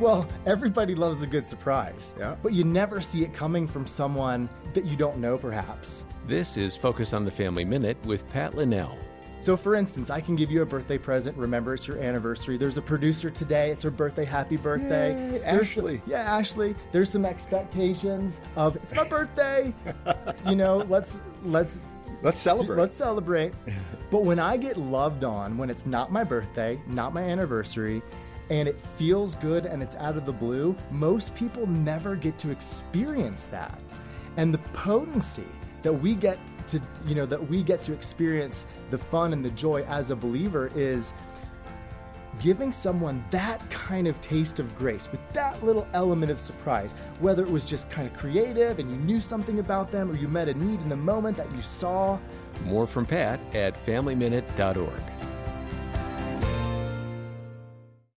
Well, everybody loves a good surprise. Yeah. But you never see it coming from someone that you don't know, perhaps. This is Focus on the Family Minute with Pat Linnell. So, for instance, I can give you a birthday present. Remember, it's your anniversary. There's a producer today. It's her birthday. Happy birthday. Yay, There's some- Ashley. yeah, Ashley. There's some expectations of it's my birthday. you know, let's let's Let's celebrate. let's celebrate. but when I get loved on, when it's not my birthday, not my anniversary, and it feels good and it's out of the blue, most people never get to experience that. And the potency that we get to, you know, that we get to experience the fun and the joy as a believer is giving someone that kind of taste of grace with that little element of surprise, whether it was just kind of creative and you knew something about them or you met a need in the moment that you saw. More from Pat at FamilyMinute.org.